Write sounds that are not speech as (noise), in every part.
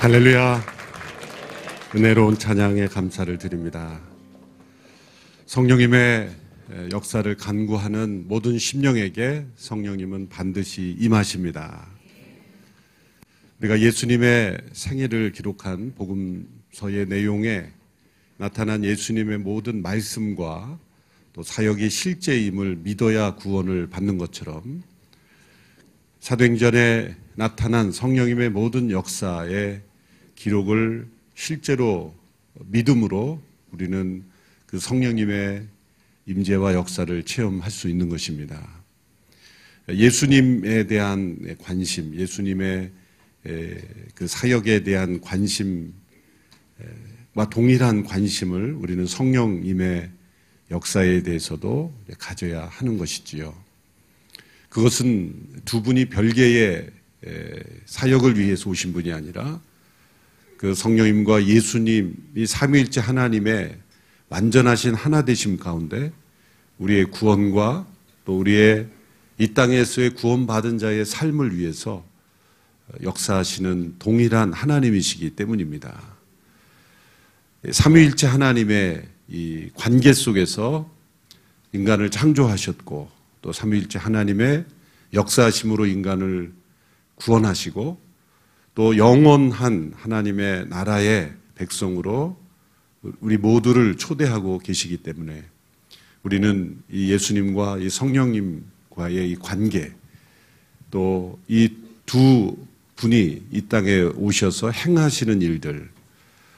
할렐루야. 은혜로운 찬양에 감사를 드립니다. 성령님의 역사를 간구하는 모든 심령에게 성령님은 반드시 임하십니다. 우리가 예수님의 생애를 기록한 복음서의 내용에 나타난 예수님의 모든 말씀과 또 사역이 실제임을 믿어야 구원을 받는 것처럼 사도행전에 나타난 성령님의 모든 역사의 기록을 실제로 믿음으로 우리는 그 성령님의 임재와 역사를 체험할 수 있는 것입니다. 예수님에 대한 관심, 예수님의 그 사역에 대한 관심과 동일한 관심을 우리는 성령님의 역사에 대해서도 가져야 하는 것이지요. 그것은 두 분이 별개의 사역을 위해서 오신 분이 아니라 그 성령님과 예수님이 삼위일체 하나님의 완전하신 하나 되심 가운데 우리의 구원과 또 우리의 이 땅에서의 구원받은 자의 삶을 위해서 역사하시는 동일한 하나님이시기 때문입니다. 삼위일체 하나님의 이 관계 속에서 인간을 창조하셨고 또 삼위일체 하나님의 역사하심으로 인간을 구원하시고 또 영원한 하나님의 나라의 백성으로 우리 모두를 초대하고 계시기 때문에 우리는 이 예수님과 이 성령님과의 이 관계 또 이 두 분이 이 땅에 오셔서 행하시는 일들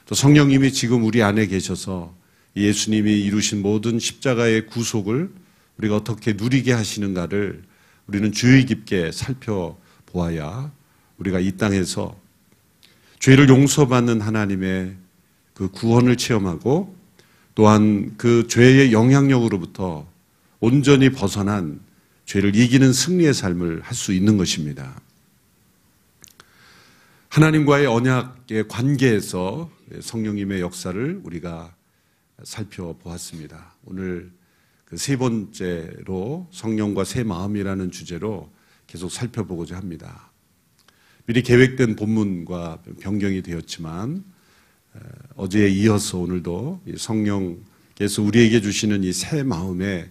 또 성령님이 지금 우리 안에 계셔서 예수님이 이루신 모든 십자가의 구속을 우리가 어떻게 누리게 하시는가를 우리는 주의 깊게 살펴보아야 우리가 이 땅에서 죄를 용서받는 하나님의 그 구원을 체험하고 또한 그 죄의 영향력으로부터 온전히 벗어난 죄를 이기는 승리의 삶을 할 수 있는 것입니다. 하나님과의 언약의 관계에서 성령님의 역사를 우리가 살펴보았습니다. 오늘 그 세 번째로 성령과 새 마음이라는 주제로 계속 살펴보고자 합니다. 미리 계획된 본문과 변경이 되었지만 어제에 이어서 오늘도 성령께서 우리에게 주시는 이 새 마음의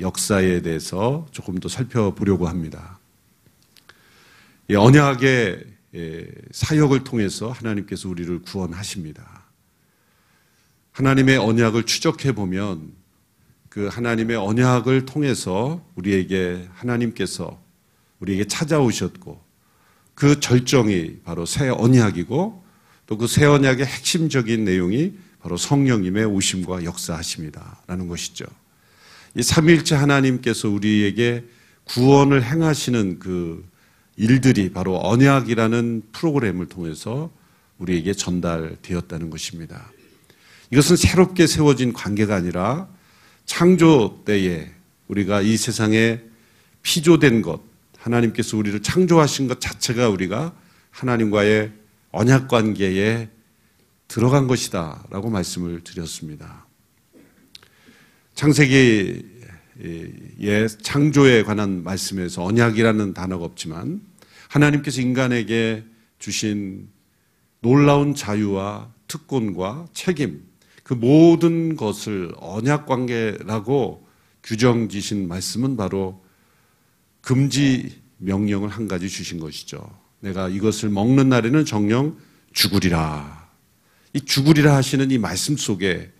역사에 대해서 조금 더 살펴보려고 합니다. 이 언약의 사역을 통해서 하나님께서 우리를 구원하십니다. 하나님의 언약을 추적해 보면 그 하나님의 언약을 통해서 우리에게 하나님께서 우리에게 찾아오셨고 그 절정이 바로 새 언약이고 또 그 새 언약의 핵심적인 내용이 바로 성령님의 오심과 역사하심이다라는 것이죠. 이 삼일째 하나님께서 우리에게 구원을 행하시는 그 일들이 바로 언약이라는 프로그램을 통해서 우리에게 전달되었다는 것입니다. 이것은 새롭게 세워진 관계가 아니라 창조 때에 우리가 이 세상에 피조된 것, 하나님께서 우리를 창조하신 것 자체가 우리가 하나님과의 언약 관계에 들어간 것이다 라고 말씀을 드렸습니다. 창세기의 창조에 관한 말씀에서 언약이라는 단어가 없지만 하나님께서 인간에게 주신 놀라운 자유와 특권과 책임, 그 모든 것을 언약 관계라고 규정 지신 말씀은 바로 금지 명령을 한 가지 주신 것이죠. 내가 이것을 먹는 날에는 정령 죽으리라. 이 죽으리라 하시는 이 말씀 속에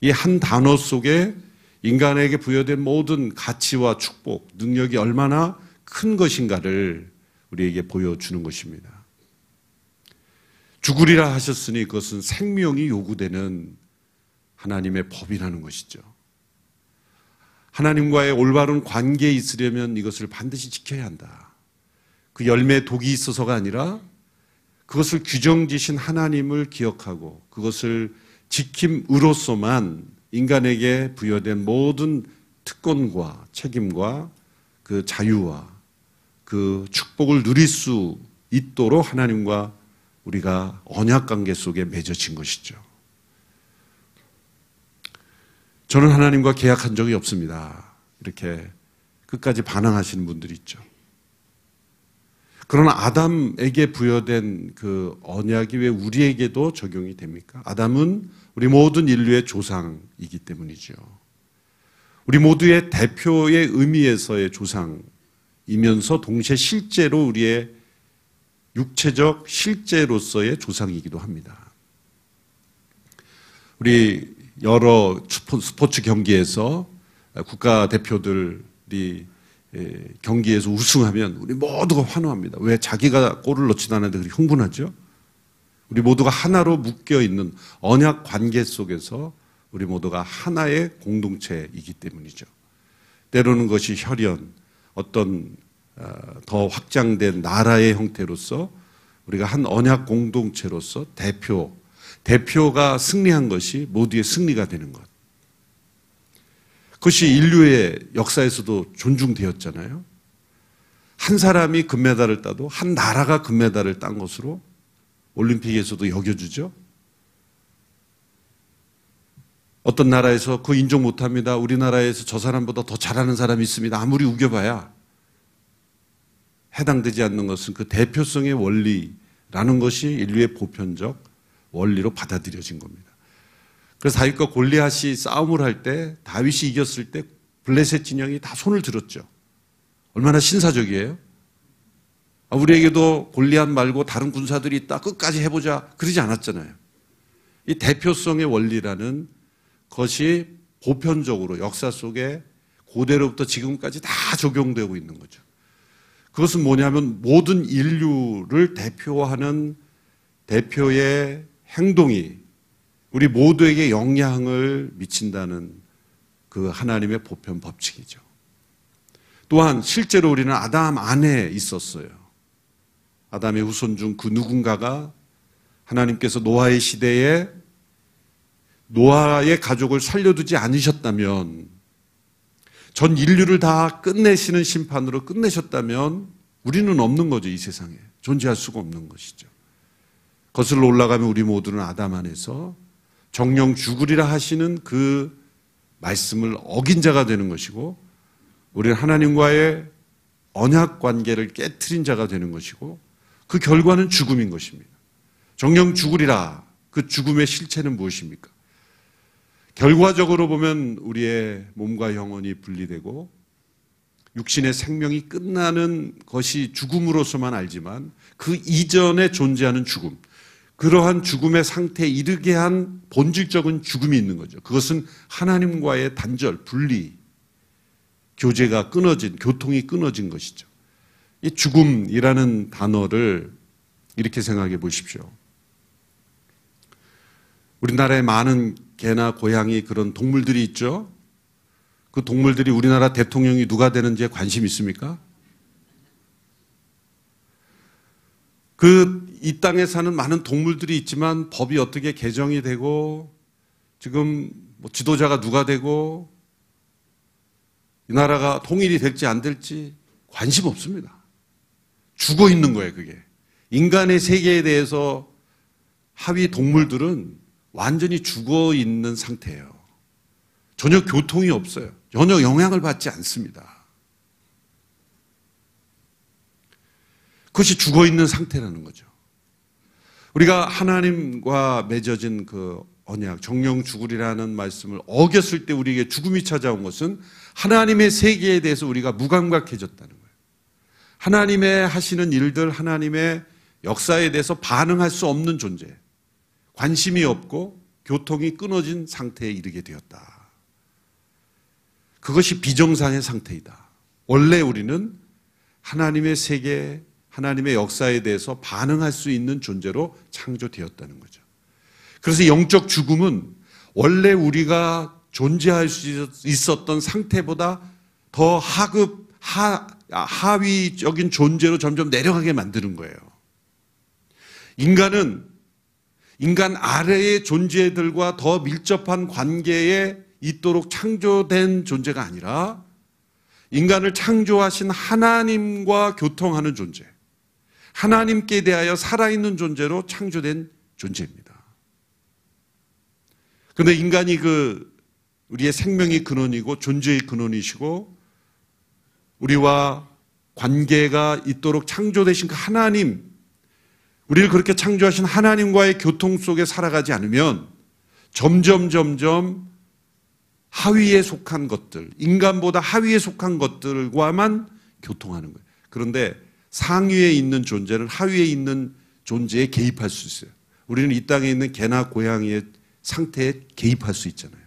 이 한 단어 속에 인간에게 부여된 모든 가치와 축복, 능력이 얼마나 큰 것인가를 우리에게 보여주는 것입니다. 죽으리라 하셨으니 그것은 생명이 요구되는 하나님의 법이라는 것이죠. 하나님과의 올바른 관계에 있으려면 이것을 반드시 지켜야 한다. 그 열매에 독이 있어서가 아니라 그것을 규정지신 하나님을 기억하고 그것을 지킴으로써만 인간에게 부여된 모든 특권과 책임과 그 자유와 그 축복을 누릴 수 있도록 하나님과 우리가 언약 관계 속에 맺어진 것이죠. 저는 하나님과 계약한 적이 없습니다. 이렇게 끝까지 반항하시는 분들이 있죠. 그러나 아담에게 부여된 그 언약이 왜 우리에게도 적용이 됩니까? 아담은 우리 모든 인류의 조상이기 때문이죠. 우리 모두의 대표의 의미에서의 조상이면서 동시에 실제로 우리의 육체적 실제로서의 조상이기도 합니다. 우리 여러 스포츠 경기에서 국가 대표들이 경기에서 우승하면 우리 모두가 환호합니다. 왜 자기가 골을 넣지도 않았는데 그렇게 흥분하죠? 우리 모두가 하나로 묶여 있는 언약 관계 속에서 우리 모두가 하나의 공동체이기 때문이죠. 때로는 것이 혈연, 어떤 어, 더 확장된 나라의 형태로서 우리가 한 언약 공동체로서 대표, 대표가 승리한 것이 모두의 승리가 되는 것. 그것이 인류의 역사에서도 존중되었잖아요. 한 사람이 금메달을 따도 한 나라가 금메달을 딴 것으로 올림픽에서도 여겨주죠. 어떤 나라에서 그 인정 못합니다. 우리나라에서 저 사람보다 더 잘하는 사람이 있습니다. 아무리 우겨봐야 해당되지 않는 것은 그 대표성의 원리라는 것이 인류의 보편적 원리로 받아들여진 겁니다. 그래서 다윗과 골리앗이 싸움을 할 때 다윗이 이겼을 때 블레셋 진영이 다 손을 들었죠. 얼마나 신사적이에요? 아, 우리에게도 골리앗 말고 다른 군사들이 있다. 끝까지 해보자. 그러지 않았잖아요. 이 대표성의 원리라는 것이 보편적으로 역사 속에 고대로부터 지금까지 다 적용되고 있는 거죠. 그것은 뭐냐면 모든 인류를 대표하는 대표의 행동이 우리 모두에게 영향을 미친다는 그 하나님의 보편 법칙이죠. 또한 실제로 우리는 아담 안에 있었어요. 아담의 후손 중 그 누군가가 하나님께서 노아의 시대에 노아의 가족을 살려두지 않으셨다면 전 인류를 다 끝내시는 심판으로 끝내셨다면 우리는 없는 거죠, 이 세상에. 존재할 수가 없는 것이죠. 거슬러 올라가면 우리 모두는 아담 안에서 정령 죽으리라 하시는 그 말씀을 어긴 자가 되는 것이고 우리는 하나님과의 언약 관계를 깨뜨린 자가 되는 것이고 그 결과는 죽음인 것입니다. 정령 죽으리라 그 죽음의 실체는 무엇입니까? 결과적으로 보면 우리의 몸과 영혼이 분리되고 육신의 생명이 끝나는 것이 죽음으로서만 알지만 그 이전에 존재하는 죽음, 그러한 죽음의 상태에 이르게 한 본질적인 죽음이 있는 거죠. 그것은 하나님과의 단절, 분리, 교제가 끊어진, 교통이 끊어진 것이죠. 이 죽음이라는 단어를 이렇게 생각해 보십시오. 우리나라에 많은 개나 고양이 그런 동물들이 있죠. 그 동물들이 우리나라 대통령이 누가 되는지에 관심 있습니까? 그 이 땅에 사는 많은 동물들이 있지만 법이 어떻게 개정이 되고 지금 뭐 지도자가 누가 되고 이 나라가 통일이 될지 안 될지 관심 없습니다. 죽어 있는 거예요, 그게. 인간의 세계에 대해서 하위 동물들은 완전히 죽어 있는 상태예요. 전혀 교통이 없어요. 전혀 영향을 받지 않습니다. 그것이 죽어 있는 상태라는 거죠. 우리가 하나님과 맺어진 그 언약, 정령 죽으리라는 말씀을 어겼을 때 우리에게 죽음이 찾아온 것은 하나님의 세계에 대해서 우리가 무감각해졌다는 거예요. 하나님의 하시는 일들, 하나님의 역사에 대해서 반응할 수 없는 존재. 관심이 없고 교통이 끊어진 상태에 이르게 되었다. 그것이 비정상의 상태이다. 원래 우리는 하나님의 세계, 하나님의 역사에 대해서 반응할 수 있는 존재로 창조되었다는 거죠. 그래서 영적 죽음은 원래 우리가 존재할 수 있었던 상태보다 더 하급, 하, 하위적인 존재로 점점 내려가게 만드는 거예요. 인간은 인간 아래의 존재들과 더 밀접한 관계에 있도록 창조된 존재가 아니라 인간을 창조하신 하나님과 교통하는 존재, 하나님께 대하여 살아있는 존재로 창조된 존재입니다. 그런데 인간이 그 우리의 생명의 근원이고 존재의 근원이시고 우리와 관계가 있도록 창조되신 그 하나님, 우리를 그렇게 창조하신 하나님과의 교통 속에 살아가지 않으면 점점 점점 하위에 속한 것들, 인간보다 하위에 속한 것들과만 교통하는 거예요. 그런데 상위에 있는 존재는 하위에 있는 존재에 개입할 수 있어요. 우리는 이 땅에 있는 개나 고양이의 상태에 개입할 수 있잖아요.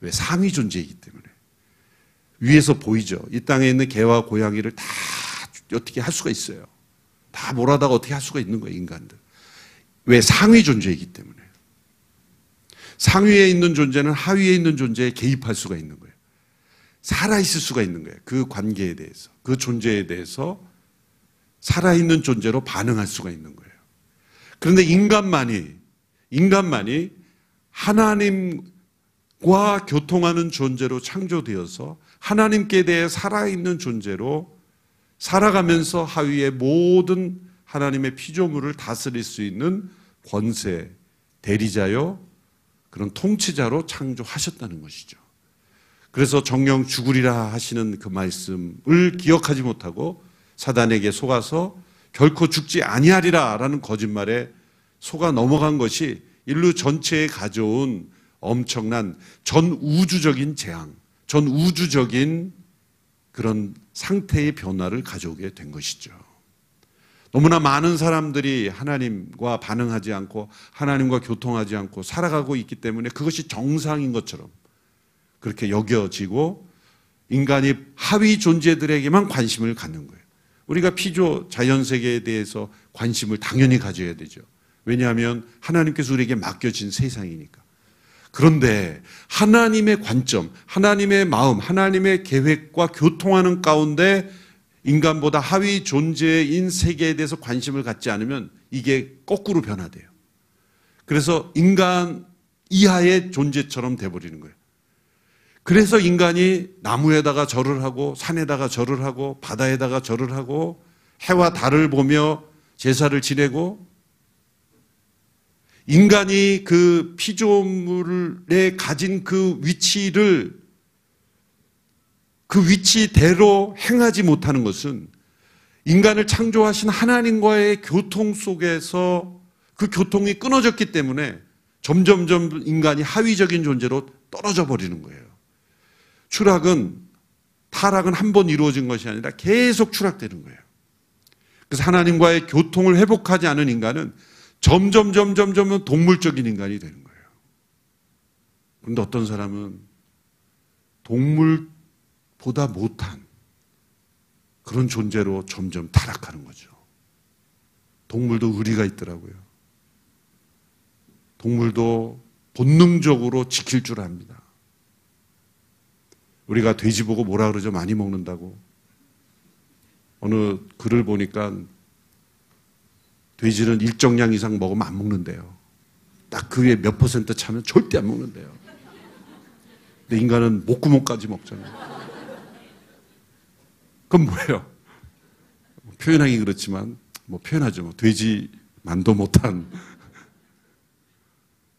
왜? 상위 존재이기 때문에. 위에서 보이죠. 이 땅에 있는 개와 고양이를 다 어떻게 할 수가 있어요. 다 몰아다가 어떻게 할 수가 있는 거예요, 인간들. 왜? 상위 존재이기 때문에. 상위에 있는 존재는 하위에 있는 존재에 개입할 수가 있는 거예요. 살아있을 수가 있는 거예요. 그 관계에 대해서, 그 존재에 대해서 살아있는 존재로 반응할 수가 있는 거예요. 그런데 인간만이, 인간만이 하나님과 교통하는 존재로 창조되어서 하나님께 대해 살아있는 존재로 살아가면서 하위의 모든 하나님의 피조물을 다스릴 수 있는 권세, 대리자요, 그런 통치자로 창조하셨다는 것이죠. 그래서 정령 죽으리라 하시는 그 말씀을 기억하지 못하고 사단에게 속아서 결코 죽지 아니하리라라는 거짓말에 속아 넘어간 것이 인류 전체에 가져온 엄청난 전 우주적인 재앙, 전 우주적인 그런 상태의 변화를 가져오게 된 것이죠. 너무나 많은 사람들이 하나님과 반응하지 않고 하나님과 교통하지 않고 살아가고 있기 때문에 그것이 정상인 것처럼 그렇게 여겨지고 인간이 하위 존재들에게만 관심을 갖는 거예요. 우리가 피조 자연 세계에 대해서 관심을 당연히 가져야 되죠. 왜냐하면 하나님께서 우리에게 맡겨진 세상이니까. 그런데 하나님의 관점, 하나님의 마음, 하나님의 계획과 교통하는 가운데 인간보다 하위 존재인 세계에 대해서 관심을 갖지 않으면 이게 거꾸로 변화돼요. 그래서 인간 이하의 존재처럼 돼버리는 거예요. 그래서 인간이 나무에다가 절을 하고 산에다가 절을 하고 바다에다가 절을 하고 해와 달을 보며 제사를 지내고 인간이 그 피조물에 가진 그 위치를 그 위치대로 행하지 못하는 것은 인간을 창조하신 하나님과의 교통 속에서 그 교통이 끊어졌기 때문에 점점점 인간이 하위적인 존재로 떨어져 버리는 거예요. 추락은 타락은 한 번 이루어진 것이 아니라 계속 추락되는 거예요. 그래서 하나님과의 교통을 회복하지 않은 인간은 점점 점 점 점 동물적인 인간이 되는 거예요. 그런데 어떤 사람은 동물보다 못한 그런 존재로 점점 타락하는 거죠. 동물도 의리가 있더라고요. 동물도 본능적으로 지킬 줄 압니다. 우리가 돼지 보고 뭐라 그러죠? 많이 먹는다고. 어느 글을 보니까 돼지는 일정량 이상 먹으면 안 먹는데요. 딱 그 위에 몇 퍼센트 차면 절대 안 먹는데요. 근데 인간은 목구멍까지 먹잖아요. 그건 뭐예요? 표현하기 그렇지만 뭐 표현하죠. 뭐 돼지 만도 못한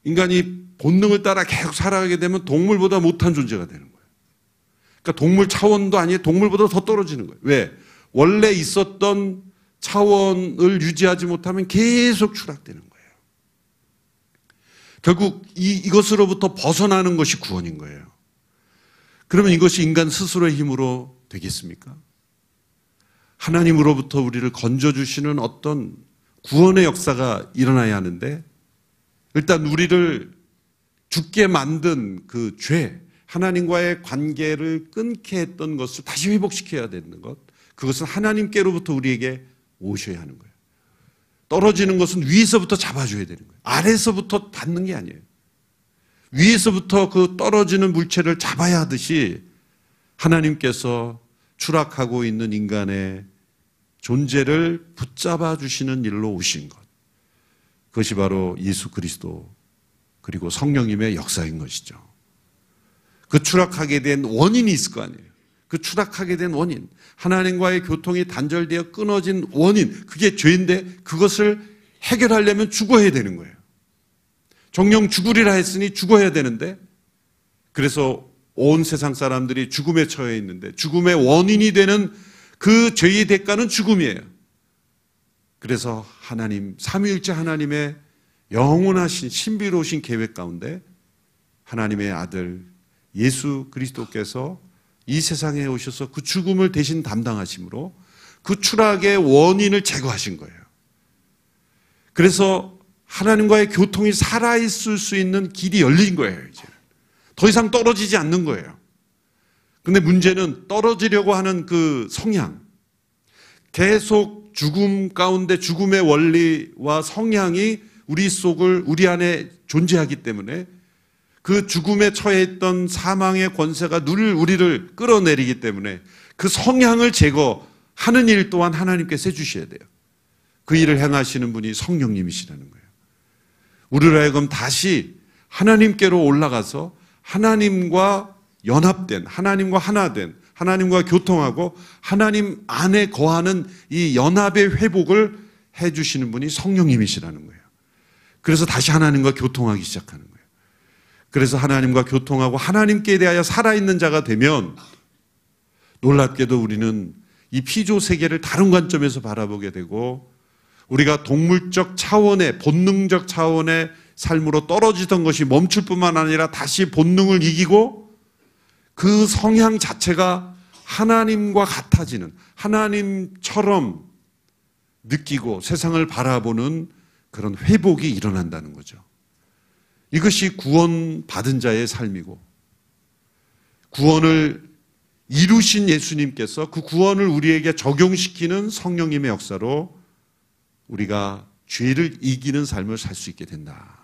인간이 본능을 따라 계속 살아가게 되면 동물보다 못한 존재가 되는 거예요. 그러니까 동물 차원도 아니에요. 동물보다 더 떨어지는 거예요. 왜? 원래 있었던 차원을 유지하지 못하면 계속 추락되는 거예요. 결국 이, 이것으로부터 벗어나는 것이 구원인 거예요. 그러면 이것이 인간 스스로의 힘으로 되겠습니까? 하나님으로부터 우리를 건져주시는 어떤 구원의 역사가 일어나야 하는데, 일단 우리를 죽게 만든 그 죄, 하나님과의 관계를 끊게 했던 것을 다시 회복시켜야 되는 것. 그것은 하나님께로부터 우리에게 오셔야 하는 거예요. 떨어지는 것은 위에서부터 잡아줘야 되는 거예요. 아래서부터 받는 게 아니에요. 위에서부터 그 떨어지는 물체를 잡아야 하듯이 하나님께서 추락하고 있는 인간의 존재를 붙잡아 주시는 일로 오신 것. 그것이 바로 예수 그리스도 그리고 성령님의 역사인 것이죠. 그 추락하게 된 원인이 있을 거 아니에요. 그 추락하게 된 원인, 하나님과의 교통이 단절되어 끊어진 원인, 그게 죄인데 그것을 해결하려면 죽어야 되는 거예요. 정령 죽으리라 했으니 죽어야 되는데 그래서 온 세상 사람들이 죽음에 처해 있는데 죽음의 원인이 되는 그 죄의 대가는 죽음이에요. 그래서 하나님, 삼위일체 하나님의 영원하신 신비로우신 계획 가운데 하나님의 아들 예수 그리스도께서 이 세상에 오셔서 그 죽음을 대신 담당하심으로 그 추락의 원인을 제거하신 거예요. 그래서 하나님과의 교통이 살아있을 수 있는 길이 열린 거예요, 이제. 더 이상 떨어지지 않는 거예요. 근데 문제는 떨어지려고 하는 그 성향. 계속 죽음 가운데 죽음의 원리와 성향이 우리 속을, 우리 안에 존재하기 때문에 그 죽음에 처해 있던 사망의 권세가 늘 우리를 끌어내리기 때문에 그 성향을 제거하는 일 또한 하나님께서 해주셔야 돼요. 그 일을 행하시는 분이 성령님이시라는 거예요. 우리로 하여금 다시 하나님께로 올라가서 하나님과 연합된, 하나님과 하나된, 하나님과 교통하고 하나님 안에 거하는 이 연합의 회복을 해주시는 분이 성령님이시라는 거예요. 그래서 다시 하나님과 교통하기 시작하는 거예요. 그래서 하나님과 교통하고 하나님께 대하여 살아있는 자가 되면 놀랍게도 우리는 이 피조 세계를 다른 관점에서 바라보게 되고 우리가 동물적 차원의 본능적 차원의 삶으로 떨어지던 것이 멈출 뿐만 아니라 다시 본능을 이기고 그 성향 자체가 하나님과 같아지는 하나님처럼 느끼고 세상을 바라보는 그런 회복이 일어난다는 거죠. 이것이 구원 받은 자의 삶이고 구원을 이루신 예수님께서 그 구원을 우리에게 적용시키는 성령님의 역사로 우리가 죄를 이기는 삶을 살 수 있게 된다.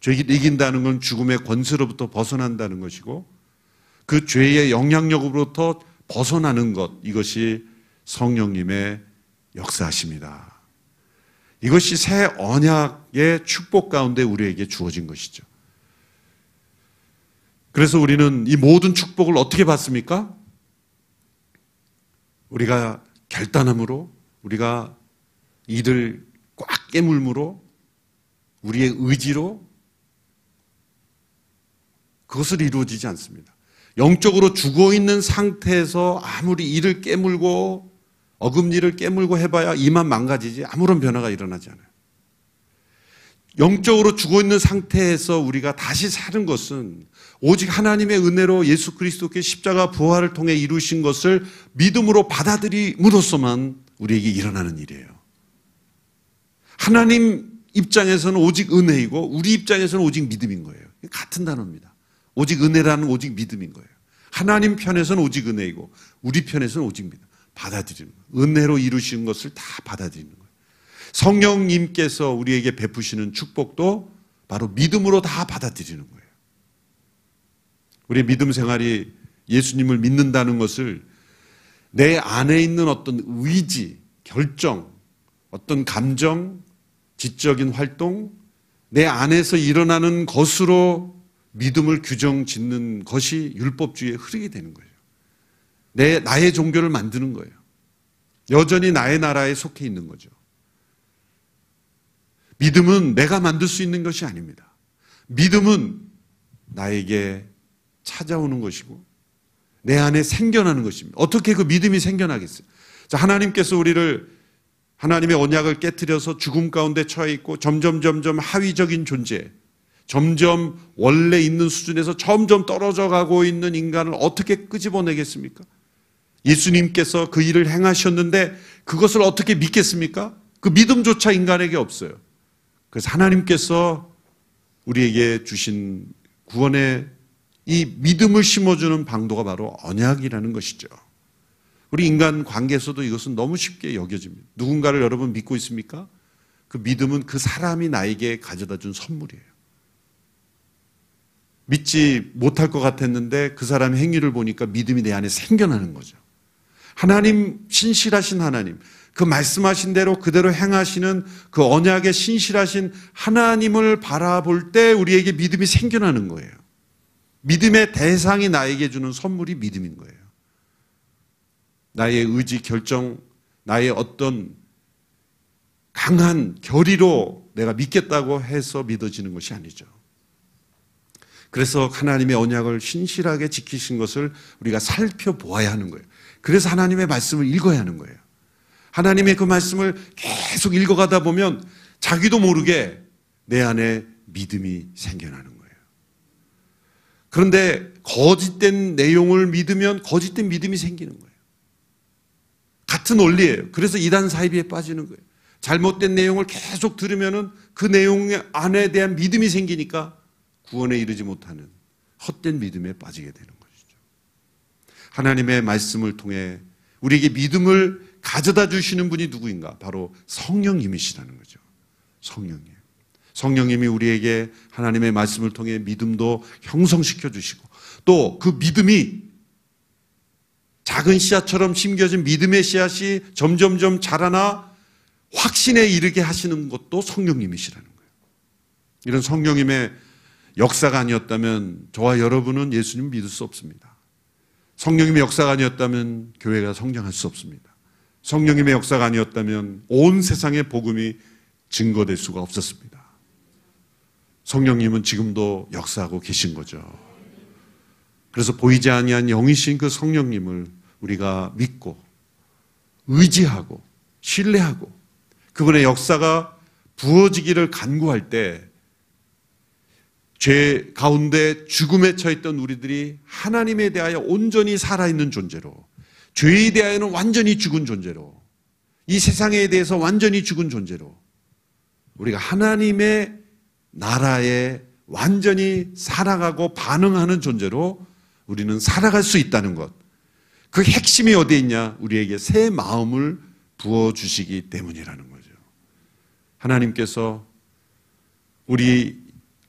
죄를 이긴다는 건 죽음의 권세로부터 벗어난다는 것이고 그 죄의 영향력으로부터 벗어나는 것 이것이 성령님의 역사십니다. 이것이 새 언약의 축복 가운데 우리에게 주어진 것이죠. 그래서 우리는 이 모든 축복을 어떻게 받습니까? 우리가 결단함으로, 우리가 이를 꽉 깨물므로, 우리의 의지로 그것을 이루어지지 않습니다. 영적으로 죽어 있는 상태에서 아무리 이를 깨물고 어금니를 깨물고 해봐야 이만 망가지지 아무런 변화가 일어나지 않아요. 영적으로 죽어 있는 상태에서 우리가 다시 사는 것은 오직 하나님의 은혜로 예수 그리스도께 십자가 부활을 통해 이루신 것을 믿음으로 받아들임으로써만 우리에게 일어나는 일이에요. 하나님 입장에서는 오직 은혜이고 우리 입장에서는 오직 믿음인 거예요. 같은 단어입니다. 오직 은혜라는 오직 믿음인 거예요. 하나님 편에서는 오직 은혜이고 우리 편에서는 오직 믿음. 받아들이는 거예요. 은혜로 이루신 것을 다 받아들이는 거예요. 성령님께서 우리에게 베푸시는 축복도 바로 믿음으로 다 받아들이는 거예요. 우리 믿음 생활이 예수님을 믿는다는 것을 내 안에 있는 어떤 의지, 결정, 어떤 감정, 지적인 활동, 내 안에서 일어나는 것으로 믿음을 규정 짓는 것이 율법주의에 흐르게 되는 거예요. 내, 나의 종교를 만드는 거예요. 여전히 나의 나라에 속해 있는 거죠. 믿음은 내가 만들 수 있는 것이 아닙니다. 믿음은 나에게 찾아오는 것이고 내 안에 생겨나는 것입니다. 어떻게 그 믿음이 생겨나겠어요? 자, 하나님께서 우리를 하나님의 언약을 깨뜨려서 죽음 가운데 처해 있고 점점 점점 하위적인 존재, 점점 원래 있는 수준에서 점점 떨어져 가고 있는 인간을 어떻게 끄집어내겠습니까? 예수님께서 그 일을 행하셨는데 그것을 어떻게 믿겠습니까? 그 믿음조차 인간에게 없어요. 그래서 하나님께서 우리에게 주신 구원의 이 믿음을 심어주는 방도가 바로 언약이라는 것이죠. 우리 인간 관계에서도 이것은 너무 쉽게 여겨집니다. 누군가를 여러분 믿고 있습니까? 그 믿음은 그 사람이 나에게 가져다 준 선물이에요. 믿지 못할 것 같았는데 그 사람의 행위를 보니까 믿음이 내 안에 생겨나는 거죠. 하나님 신실하신 하나님 그 말씀하신 대로 그대로 행하시는 그 언약의 신실하신 하나님을 바라볼 때 우리에게 믿음이 생겨나는 거예요. 믿음의 대상이 나에게 주는 선물이 믿음인 거예요. 나의 의지 결정, 나의 어떤 강한 결의로 내가 믿겠다고 해서 믿어지는 것이 아니죠. 그래서 하나님의 언약을 신실하게 지키신 것을 우리가 살펴보아야 하는 거예요. 그래서 하나님의 말씀을 읽어야 하는 거예요. 하나님의 그 말씀을 계속 읽어가다 보면 자기도 모르게 내 안에 믿음이 생겨나는 거예요. 그런데 거짓된 내용을 믿으면 거짓된 믿음이 생기는 거예요. 같은 원리예요. 그래서 이단 사이비에 빠지는 거예요. 잘못된 내용을 계속 들으면은 그 내용 안에 대한 믿음이 생기니까 구원에 이르지 못하는 헛된 믿음에 빠지게 되는 것이죠. 하나님의 말씀을 통해 우리에게 믿음을 가져다 주시는 분이 누구인가? 바로 성령님이시라는 거죠. 성령님. 성령님이 우리에게 하나님의 말씀을 통해 믿음도 형성시켜 주시고 또 그 믿음이 작은 씨앗처럼 심겨진 믿음의 씨앗이 점점점 자라나 확신에 이르게 하시는 것도 성령님이시라는 거예요. 이런 성령님의 역사가 아니었다면 저와 여러분은 예수님 믿을 수 없습니다. 성령님의 역사가 아니었다면 교회가 성장할 수 없습니다. 성령님의 역사가 아니었다면 온 세상의 복음이 증거될 수가 없었습니다. 성령님은 지금도 역사하고 계신 거죠. 그래서 보이지 아니한 영이신 그 성령님을 우리가 믿고 의지하고 신뢰하고 그분의 역사가 부어지기를 간구할 때 죄 가운데 죽음에 처했던 우리들이 하나님에 대하여 온전히 살아있는 존재로 죄에 대하여는 완전히 죽은 존재로 이 세상에 대해서 완전히 죽은 존재로 우리가 하나님의 나라에 완전히 살아가고 반응하는 존재로 우리는 살아갈 수 있다는 것. 그 핵심이 어디에 있냐? 우리에게 새 마음을 부어주시기 때문이라는 거죠. 하나님께서 우리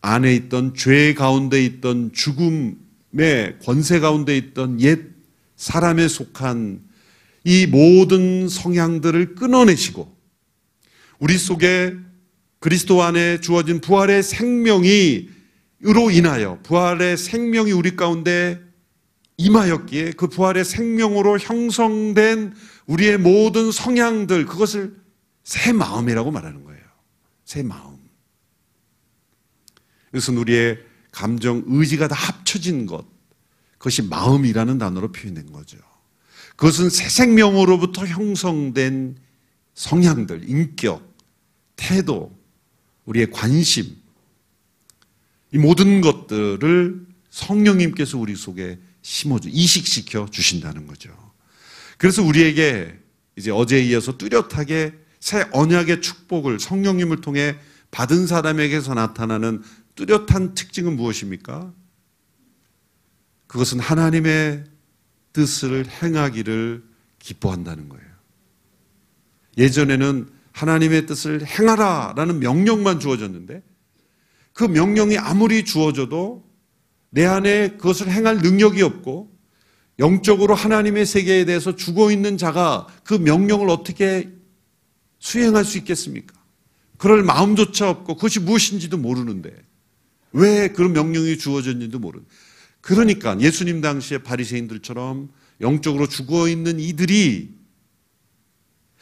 안에 있던 죄 가운데 있던 죽음의 권세 가운데 있던 옛 사람에 속한 이 모든 성향들을 끊어내시고 우리 속에 그리스도 안에 주어진 부활의 생명이 으로 인하여 부활의 생명이 우리 가운데 임하였기에 그 부활의 생명으로 형성된 우리의 모든 성향들 그것을 새 마음이라고 말하는 거예요. 새 마음. 이것은 우리의 감정, 의지가 다 합쳐진 것. 그것이 마음이라는 단어로 표현된 거죠. 그것은 새 생명으로부터 형성된 성향들, 인격, 태도, 우리의 관심, 이 모든 것들을 성령님께서 우리 속에 심어주, 이식시켜 주신다는 거죠. 그래서 우리에게 이제 어제에 이어서 뚜렷하게 새 언약의 축복을 성령님을 통해 받은 사람에게서 나타나는 뚜렷한 특징은 무엇입니까? 그것은 하나님의 뜻을 행하기를 기뻐한다는 거예요. 예전에는 하나님의 뜻을 행하라 라는 명령만 주어졌는데 그 명령이 아무리 주어져도 내 안에 그것을 행할 능력이 없고 영적으로 하나님의 세계에 대해서 죽어 있는 자가 그 명령을 어떻게 수행할 수 있겠습니까? 그럴 마음조차 없고 그것이 무엇인지도 모르는데 왜 그런 명령이 주어졌는지도 모르는. 그러니까 예수님 당시에 바리새인들처럼 영적으로 죽어 있는 이들이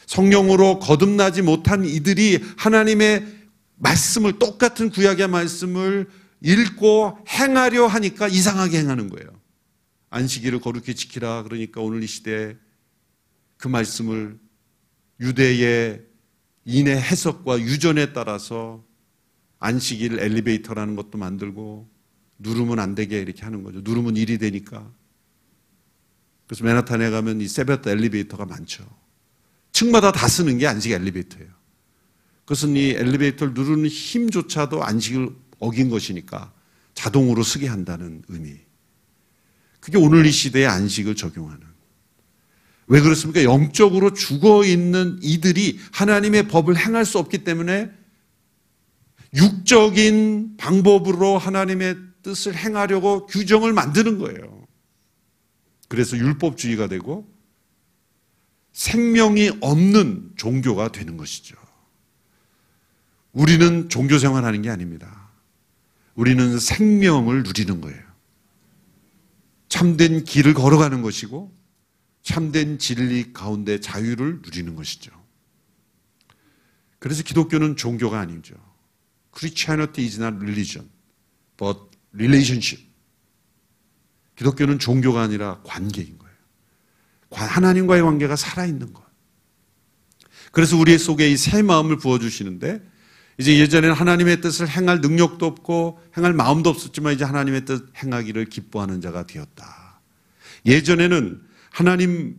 성령으로 거듭나지 못한 이들이 하나님의 말씀을 똑같은 구약의 말씀을 읽고 행하려 하니까 이상하게 행하는 거예요. 안식일을 거룩히 지키라 그러니까 오늘 이 시대에 그 말씀을 유대의 인의 해석과 유전에 따라서 안식일 엘리베이터라는 것도 만들고 누르면 안 되게 이렇게 하는 거죠. 누르면 일이 되니까. 그래서 맨하탄에 가면 이 세베트 엘리베이터가 많죠. 층마다 다 쓰는 게 안식 엘리베이터예요. 그것은 이 엘리베이터를 누르는 힘조차도 안식을 어긴 것이니까 자동으로 쓰게 한다는 의미. 그게 오늘 이 시대의 안식을 적용하는. 왜 그렇습니까? 영적으로 죽어 있는 이들이 하나님의 법을 행할 수 없기 때문에 육적인 방법으로 하나님의 뜻을 행하려고 규정을 만드는 거예요. 그래서 율법주의가 되고 생명이 없는 종교가 되는 것이죠. 우리는 종교 생활하는 게 아닙니다. 우리는 생명을 누리는 거예요. 참된 길을 걸어가는 것이고 참된 진리 가운데 자유를 누리는 것이죠. 그래서 기독교는 종교가 아니죠. Christianity is not religion, but 릴레이션십. 기독교는 종교가 아니라 관계인 거예요. 하나님과의 관계가 살아있는 것. 그래서 우리 속에 이 새 마음을 부어주시는데 이제 예전에는 하나님의 뜻을 행할 능력도 없고 행할 마음도 없었지만 이제 하나님의 뜻 행하기를 기뻐하는 자가 되었다. 예전에는 하나님을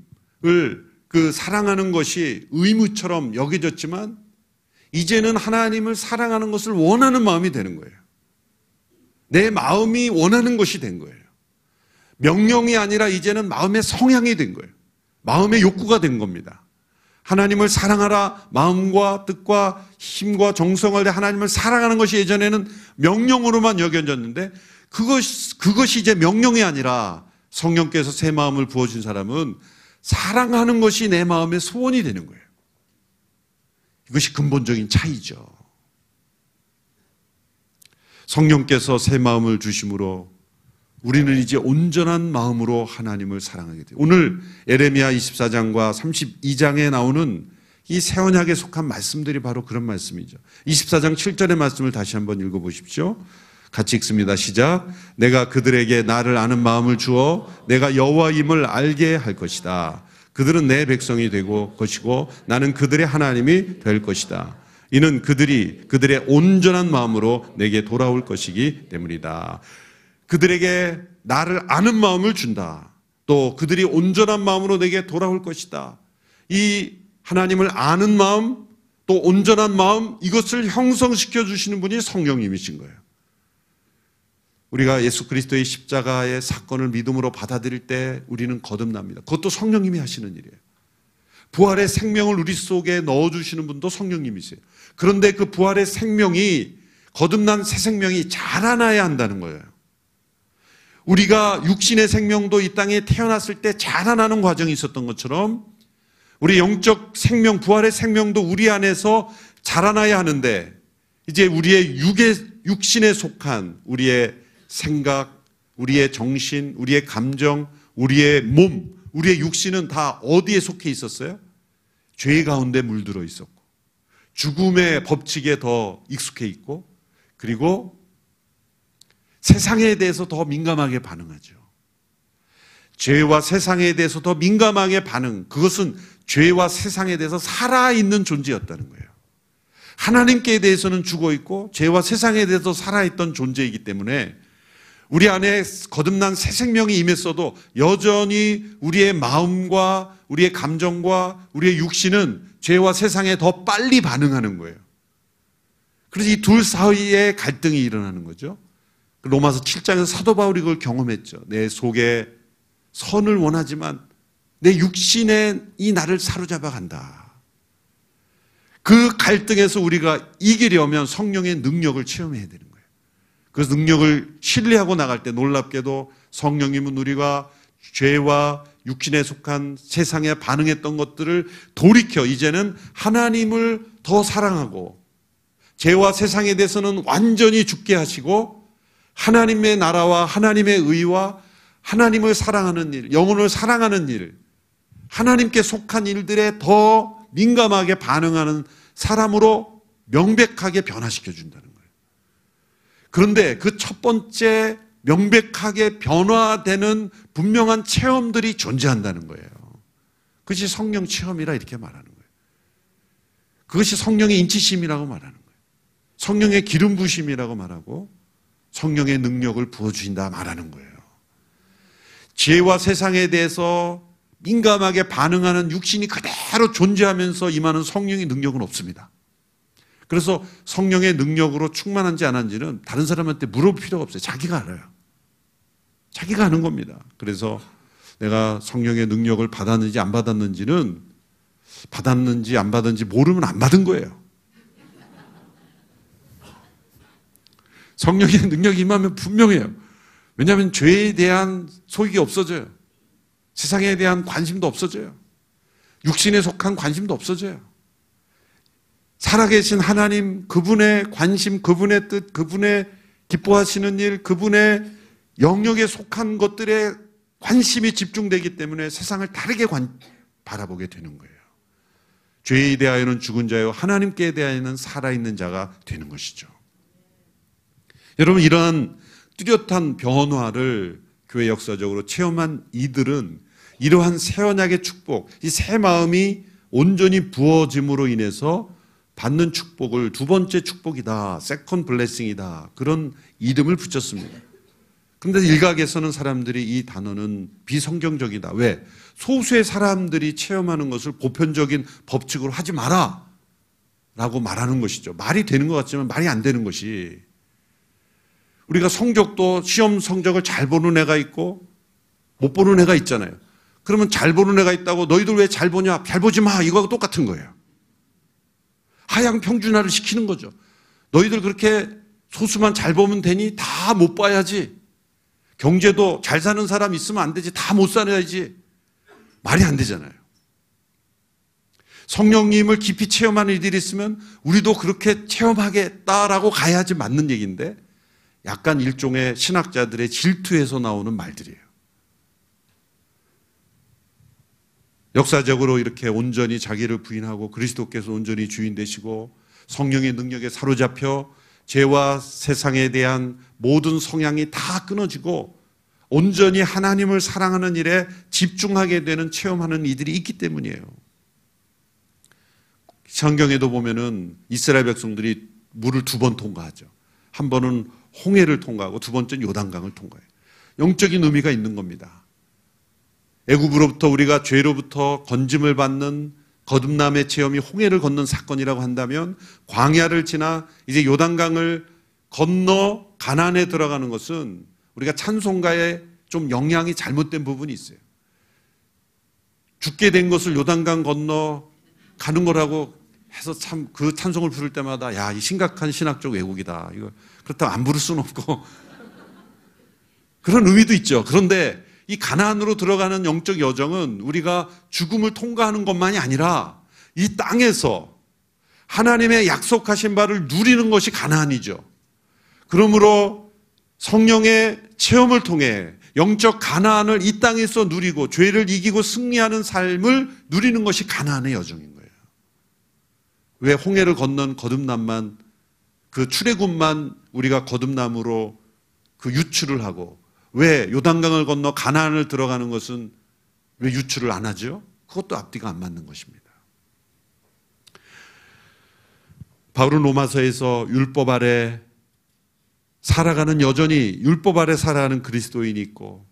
그 사랑하는 것이 의무처럼 여겨졌지만 이제는 하나님을 사랑하는 것을 원하는 마음이 되는 거예요. 내 마음이 원하는 것이 된 거예요. 명령이 아니라 이제는 마음의 성향이 된 거예요. 마음의 욕구가 된 겁니다. 하나님을 사랑하라 마음과 뜻과 힘과 정성을 내 하나님을 사랑하는 것이 예전에는 명령으로만 여겨졌는데 그것 그것이 이제 명령이 아니라 성령께서 새 마음을 부어 준 사람은 사랑하는 것이 내 마음의 소원이 되는 거예요. 이것이 근본적인 차이죠. 성령께서 새 마음을 주심으로 우리는 이제 온전한 마음으로 하나님을 사랑하게 돼요. 오늘 에레미야 24장과 32장에 나오는 이 새 언약에 속한 말씀들이 바로 그런 말씀이죠. 24장 7절의 말씀을 다시 한번 읽어 보십시오. 같이 읽습니다. 시작. 내가 그들에게 나를 아는 마음을 주어 내가 여호와임을 알게 할 것이다. 그들은 내 백성이 되고 것이고 나는 그들의 하나님이 될 것이다. 이는 그들이 그들의 온전한 마음으로 내게 돌아올 것이기 때문이다. 그들에게 나를 아는 마음을 준다. 또 그들이 온전한 마음으로 내게 돌아올 것이다. 이 하나님을 아는 마음, 또 온전한 마음, 이것을 형성시켜 주시는 분이 성령님이신 거예요. 우리가 예수 그리스도의 십자가의 사건을 믿음으로 받아들일 때 우리는 거듭납니다. 그것도 성령님이 하시는 일이에요. 부활의 생명을 우리 속에 넣어주시는 분도 성령님이세요. 그런데 그 부활의 생명이 거듭난 새 생명이 자라나야 한다는 거예요. 우리가 육신의 생명도 이 땅에 태어났을 때 자라나는 과정이 있었던 것처럼 우리 영적 생명, 부활의 생명도 우리 안에서 자라나야 하는데 이제 우리의 육의, 육신에 속한 우리의 생각, 우리의 정신, 우리의 감정, 우리의 몸, 우리의 육신은 다 어디에 속해 있었어요? 죄 가운데 물들어 있었고, 죽음의 법칙에 더 익숙해 있고, 그리고 세상에 대해서 더 민감하게 반응하죠. 죄와 세상에 대해서 더 민감하게 반응. 그것은 죄와 세상에 대해서 살아있는 존재였다는 거예요. 하나님께 대해서는 죽어 있고 죄와 세상에 대해서 살아있던 존재이기 때문에 우리 안에 거듭난 새 생명이 임했어도 여전히 우리의 마음과 우리의 감정과 우리의 육신은 죄와 세상에 더 빨리 반응하는 거예요. 그래서 이 둘 사이에 갈등이 일어나는 거죠. 로마서 7장에서 사도 바울이 그걸 경험했죠. 내 속에 선을 원하지만 내 육신에 이 나를 사로잡아 간다. 그 갈등에서 우리가 이기려면 성령의 능력을 체험해야 되는 거예요. 그래서 능력을 신뢰하고 나갈 때 놀랍게도 성령님은 우리가 죄와 육신에 속한 세상에 반응했던 것들을 돌이켜 이제는 하나님을 더 사랑하고 죄와 세상에 대해서는 완전히 죽게 하시고 하나님의 나라와 하나님의 의와 하나님을 사랑하는 일, 영혼을 사랑하는 일, 하나님께 속한 일들에 더 민감하게 반응하는 사람으로 명백하게 변화시켜 준다는. 그런데 그 첫 번째 명백하게 변화되는 분명한 체험들이 존재한다는 거예요. 그것이 성령 체험이라 이렇게 말하는 거예요. 그것이 성령의 인치심이라고 말하는 거예요. 성령의 기름 부심이라고 말하고 성령의 능력을 부어 주신다 말하는 거예요. 죄와 세상에 대해서 민감하게 반응하는 육신이 그대로 존재하면서 임하는 성령의 능력은 없습니다. 그래서 성령의 능력으로 충만한지 안 한지는 다른 사람한테 물어볼 필요가 없어요. 자기가 알아요. 자기가 아는 겁니다. 그래서 내가 성령의 능력을 받았는지 안 받았는지는 받았는지 안 받았는지 모르면 안 받은 거예요. 성령의 능력이 임하면 분명해요. 왜냐하면 죄에 대한 소익이 없어져요. 세상에 대한 관심도 없어져요. 육신에 속한 관심도 없어져요. 살아계신 하나님, 그분의 관심, 그분의 뜻, 그분의 기뻐하시는 일, 그분의 영역에 속한 것들에 관심이 집중되기 때문에 세상을 다르게 관, 바라보게 되는 거예요. 죄에 대하여는 죽은 자요, 하나님께 대하여는 살아있는 자가 되는 것이죠. 여러분 이러한 뚜렷한 변화를 교회 역사적으로 체험한 이들은 이러한 새 언약의 축복, 이 새 마음이 온전히 부어짐으로 인해서 받는 축복을 두 번째 축복이다, second blessing이다 그런 이름을 붙였습니다. 그런데 일각에서는 사람들이 이 단어는 비성경적이다. 왜? 소수의 사람들이 체험하는 것을 보편적인 법칙으로 하지 마라. 라고 말하는 것이죠. 말이 되는 것 같지만 말이 안 되는 것이. 우리가 성적도 시험 성적을 잘 보는 애가 있고 못 보는 애가 있잖아요. 그러면 잘 보는 애가 있다고 너희들 왜 잘 보냐? 잘 보지 마. 이거하고 똑같은 거예요. 하향 평준화를 시키는 거죠. 너희들 그렇게 소수만 잘 보면 되니 다 못 봐야지. 경제도 잘 사는 사람 있으면 안 되지. 다 못 살아야지. 말이 안 되잖아요. 성령님을 깊이 체험하는 이들이 있으면 우리도 그렇게 체험하겠다라고 가야지 맞는 얘기인데 약간 일종의 신학자들의 질투에서 나오는 말들이에요. 역사적으로 이렇게 온전히 자기를 부인하고 그리스도께서 온전히 주인 되시고 성령의 능력에 사로잡혀 죄와 세상에 대한 모든 성향이 다 끊어지고 온전히 하나님을 사랑하는 일에 집중하게 되는 체험하는 이들이 있기 때문이에요. 성경에도 보면은 이스라엘 백성들이 물을 두 번 통과하죠. 한 번은 홍해를 통과하고 두 번째는 요단강을 통과해요. 영적인 의미가 있는 겁니다. 애굽으로부터 우리가 죄로부터 건짐을 받는 거듭남의 체험이 홍해를 걷는 사건이라고 한다면 광야를 지나 이제 요단강을 건너 가난에 들어가는 것은 우리가 찬송가에 좀 영향이 잘못된 부분이 있어요. 죽게 된 것을 요단강 건너 가는 거라고 해서 참 그 찬송을 부를 때마다 야, 이 심각한 신학적 왜곡이다. 이거 그렇다고 안 부를 수는 없고 그런 의미도 있죠. 그런데 이 가나안으로 들어가는 영적 여정은 우리가 죽음을 통과하는 것만이 아니라 이 땅에서 하나님의 약속하신 바를 누리는 것이 가나안이죠. 그러므로 성령의 체험을 통해 영적 가나안을 이 땅에서 누리고 죄를 이기고 승리하는 삶을 누리는 것이 가나안의 여정인 거예요. 왜 홍해를 건넌 거듭남만 그 출애굽만 우리가 거듭남으로 그 유출을 하고 왜 요단강을 건너 가나안을 들어가는 것은 왜 유출을 안 하죠? 그것도 앞뒤가 안 맞는 것입니다. 바울은 로마서에서 율법 아래 살아가는 여전히 율법 아래 살아가는 그리스도인이 있고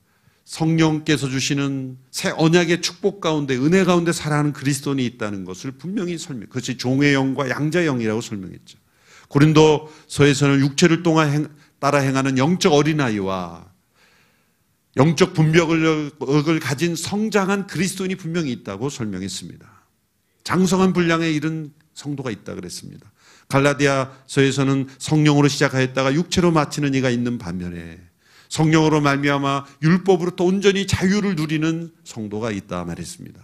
성령께서 주시는 새 언약의 축복 가운데 은혜 가운데 살아가는 그리스도인이 있다는 것을 분명히 설명. 그것이 종의 영과 양자의 영이라고 설명했죠. 고린도서에서는 육체를 따라 행하는 영적 어린아이와 영적 분벽을 가진 성장한 그리스도인이 분명히 있다고 설명했습니다. 장성한 분량에 이른 성도가 있다 그랬습니다. 갈라디아서에서는 성령으로 시작하였다가 육체로 마치는 이가 있는 반면에 성령으로 말미암아 율법으로부터 온전히 자유를 누리는 성도가 있다 말했습니다.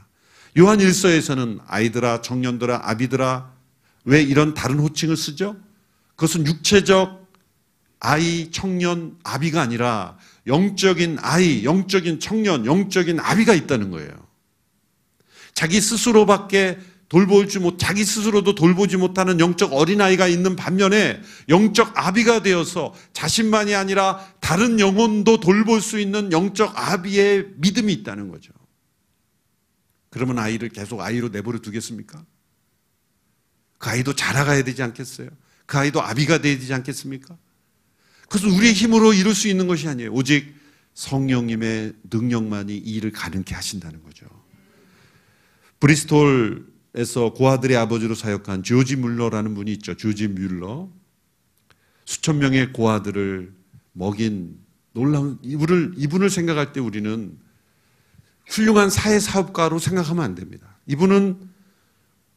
요한 1서에서는 아이들아 청년들아 아비들아 왜 이런 다른 호칭을 쓰죠? 그것은 육체적 아이, 청년, 아비가 아니라 영적인 아이, 영적인 청년, 영적인 아비가 있다는 거예요. 자기 스스로밖에 돌보지 못, 자기 스스로도 돌보지 못하는 영적 어린아이가 있는 반면에 영적 아비가 되어서 자신만이 아니라 다른 영혼도 돌볼 수 있는 영적 아비의 믿음이 있다는 거죠. 그러면 아이를 계속 아이로 내버려 두겠습니까? 그 아이도 자라가야 되지 않겠어요? 그 아이도 아비가 되지 않겠습니까? 그것은 우리의 힘으로 이룰 수 있는 것이 아니에요. 오직 성령님의 능력만이 이 일을 가능케 하신다는 거죠. 브리스톨에서 고아들의 아버지로 사역한 조지 뮬러라는 분이 있죠. 조지 뮬러. 수천 명의 고아들을 먹인 놀라운 이분을, 이분을 생각할 때 우리는 훌륭한 사회 사업가로 생각하면 안 됩니다. 이분은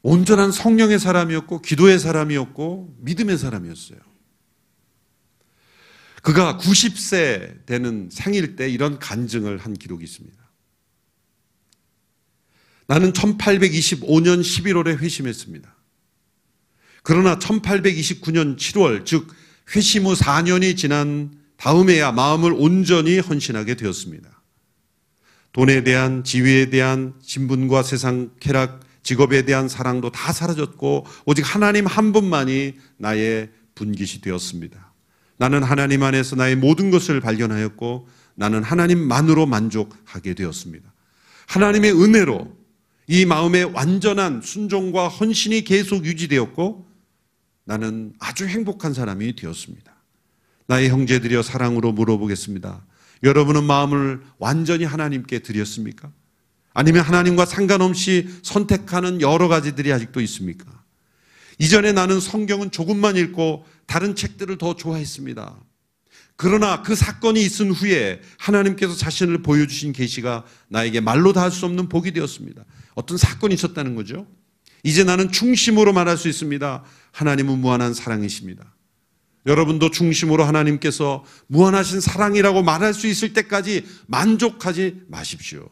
온전한 성령의 사람이었고, 기도의 사람이었고, 믿음의 사람이었어요. 그가 90세 되는 생일 때 이런 간증을 한 기록이 있습니다. 나는 1825년 11월에 회심했습니다. 그러나 1829년 7월, 즉, 회심 후 4년이 지난 다음에야 마음을 온전히 헌신하게 되었습니다. 돈에 대한 지위에 대한 신분과 세상 쾌락, 직업에 대한 사랑도 다 사라졌고, 오직 하나님 한 분만이 나의 분깃이 되었습니다. 나는 하나님 안에서 나의 모든 것을 발견하였고 나는 하나님만으로 만족하게 되었습니다. 하나님의 은혜로 이 마음의 완전한 순종과 헌신이 계속 유지되었고 나는 아주 행복한 사람이 되었습니다. 나의 형제들이여 사랑으로 물어보겠습니다. 여러분은 마음을 완전히 하나님께 드렸습니까? 아니면 하나님과 상관없이 선택하는 여러 가지들이 아직도 있습니까? 이전에 나는 성경은 조금만 읽고 다른 책들을 더 좋아했습니다. 그러나 그 사건이 있은 후에 하나님께서 자신을 보여주신 계시가 나에게 말로 다 할 수 없는 복이 되었습니다. 어떤 사건이 있었다는 거죠. 이제 나는 중심으로 말할 수 있습니다. 하나님은 무한한 사랑이십니다. 여러분도 중심으로 하나님께서 무한하신 사랑이라고 말할 수 있을 때까지 만족하지 마십시오.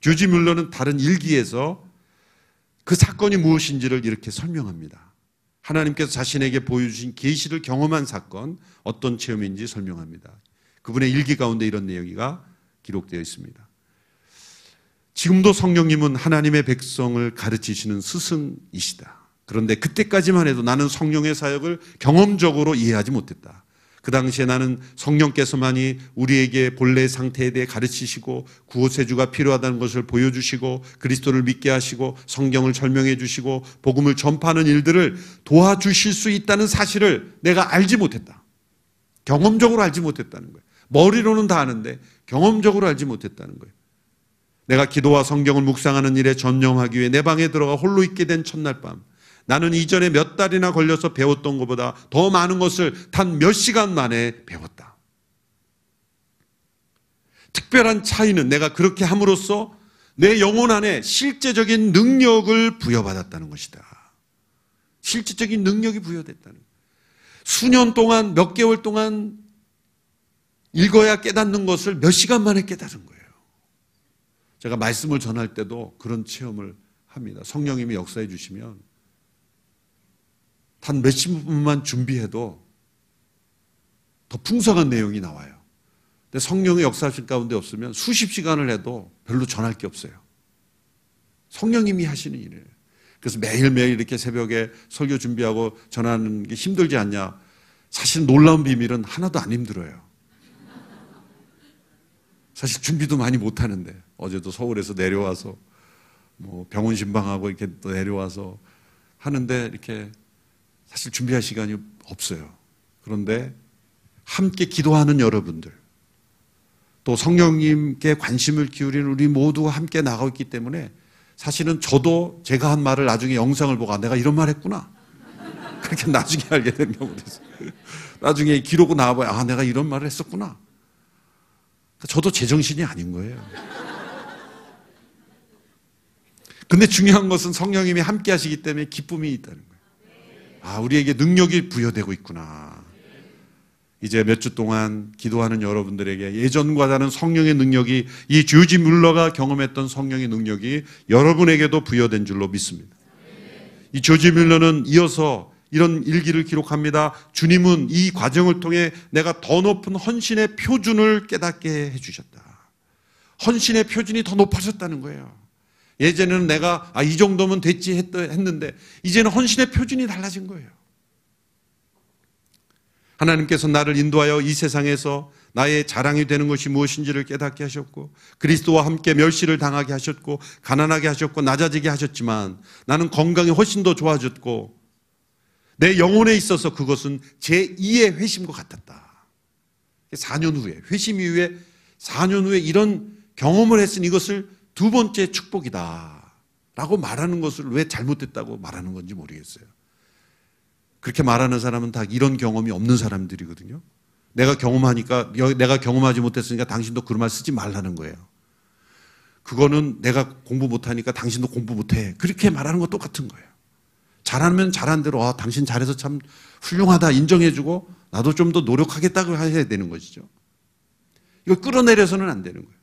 주지 뮬러는 다른 일기에서 그 사건이 무엇인지를 이렇게 설명합니다. 하나님께서 자신에게 보여주신 계시를 경험한 사건 어떤 체험인지 설명합니다. 그분의 일기 가운데 이런 내용이가 기록되어 있습니다. 지금도 성령님은 하나님의 백성을 가르치시는 스승이시다. 그런데 그때까지만 해도 나는 성령의 사역을 경험적으로 이해하지 못했다. 그 당시에 나는 성령께서만이 우리에게 본래 상태에 대해 가르치시고 구호세주가 필요하다는 것을 보여주시고 그리스도를 믿게 하시고 성경을 설명해 주시고 복음을 전파하는 일들을 도와주실 수 있다는 사실을 내가 알지 못했다. 경험적으로 알지 못했다는 거예요. 머리로는 다 아는데 경험적으로 알지 못했다는 거예요. 내가 기도와 성경을 묵상하는 일에 전념하기 위해 내 방에 들어가 홀로 있게 된 첫날 밤 나는 이전에 몇 달이나 걸려서 배웠던 것보다 더 많은 것을 단 몇 시간 만에 배웠다. 특별한 차이는 내가 그렇게 함으로써 내 영혼 안에 실제적인 능력을 부여받았다는 것이다. 실제적인 능력이 부여됐다는 수년 동안, 몇 개월 동안 읽어야 깨닫는 것을 몇 시간 만에 깨달은 거예요. 제가 말씀을 전할 때도 그런 체험을 합니다. 성령님이 역사해 주시면 단 몇십 분만 준비해도 더 풍성한 내용이 나와요. 근데 성령의 역사하실 가운데 없으면 수십 시간을 해도 별로 전할 게 없어요. 성령님이 하시는 일이에요. 그래서 매일매일 이렇게 새벽에 설교 준비하고 전하는 게 힘들지 않냐? 사실 놀라운 비밀은 하나도 안 힘들어요. 사실 준비도 많이 못 하는데 어제도 서울에서 내려와서 뭐 병원 신방하고 이렇게 또 내려와서 하는데 이렇게 사실 준비할 시간이 없어요. 그런데 함께 기도하는 여러분들, 또 성령님께 관심을 기울이는 우리 모두가 함께 나가고 있기 때문에 사실은 저도 제가 한 말을 나중에 영상을 보고 아, 내가 이런 말 했구나. (laughs) 그렇게 나중에 알게 된 경우도 있어요. (laughs) 나중에 기록을 나와봐야 아, 내가 이런 말을 했었구나. 저도 제정신이 아닌 거예요. 근데 중요한 것은 성령님이 함께 하시기 때문에 기쁨이 있다는 거예요. 아, 우리에게 능력이 부여되고 있구나. 이제 몇 주 동안 기도하는 여러분들에게 예전과 다른 성령의 능력이 이 주지 물러가 경험했던 성령의 능력이 여러분에게도 부여된 줄로 믿습니다. 이 조지 밀러는 이어서 이런 일기를 기록합니다. 주님은 이 과정을 통해 내가 더 높은 헌신의 표준을 깨닫게 해주셨다. 헌신의 표준이 더 높아졌다는 거예요. 예전에는 내가 아, 이 정도면 됐지 했는데 이제는 헌신의 표준이 달라진 거예요. 하나님께서 나를 인도하여 이 세상에서 나의 자랑이 되는 것이 무엇인지를 깨닫게 하셨고 그리스도와 함께 멸시를 당하게 하셨고 가난하게 하셨고 낮아지게 하셨지만 나는 건강이 훨씬 더 좋아졌고 내 영혼에 있어서 그것은 제2의 회심과 같았다. 4년 후에 회심 이후에 4년 후에 이런 경험을 했으니 이것을 두 번째 축복이다. 라고 말하는 것을 왜 잘못됐다고 말하는 건지 모르겠어요. 그렇게 말하는 사람은 다 이런 경험이 없는 사람들이거든요. 내가 경험하니까, 내가 경험하지 못했으니까 당신도 그런 말 쓰지 말라는 거예요. 그거는 내가 공부 못하니까 당신도 공부 못해. 그렇게 말하는 거 똑같은 거예요. 잘하면 잘한 대로, 아, 당신 잘해서 참 훌륭하다 인정해주고 나도 좀 더 노력하겠다고 해야 되는 것이죠. 이걸 끌어내려서는 안 되는 거예요.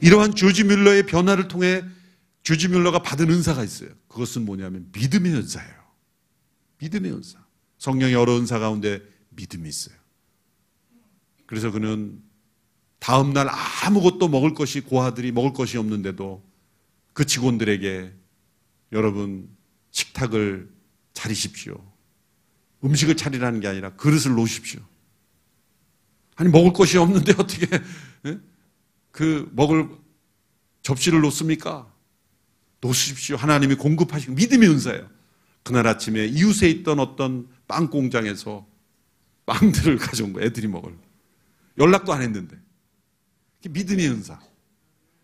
이러한 조지 뮬러의 변화를 통해 조지 뮬러가 받은 은사가 있어요. 그것은 뭐냐면 믿음의 은사예요. 믿음의 은사. 성령의 여러 은사 가운데 믿음이 있어요. 그래서 그는 다음 날 아무것도 먹을 것이 고아들이 먹을 것이 없는데도 그 직원들에게 여러분 식탁을 차리십시오. 음식을 차리라는 게 아니라 그릇을 놓으십시오. 아니 먹을 것이 없는데 (laughs) 어떻게 예? 그 먹을 접시를 놓습니까? 놓으십시오. 하나님이 공급하시고 믿음의 은사예요. 그날 아침에 이웃에 있던 어떤 빵 공장에서 빵들을 가져온 거예요. 애들이 먹을. 연락도 안 했는데. 믿음의 은사.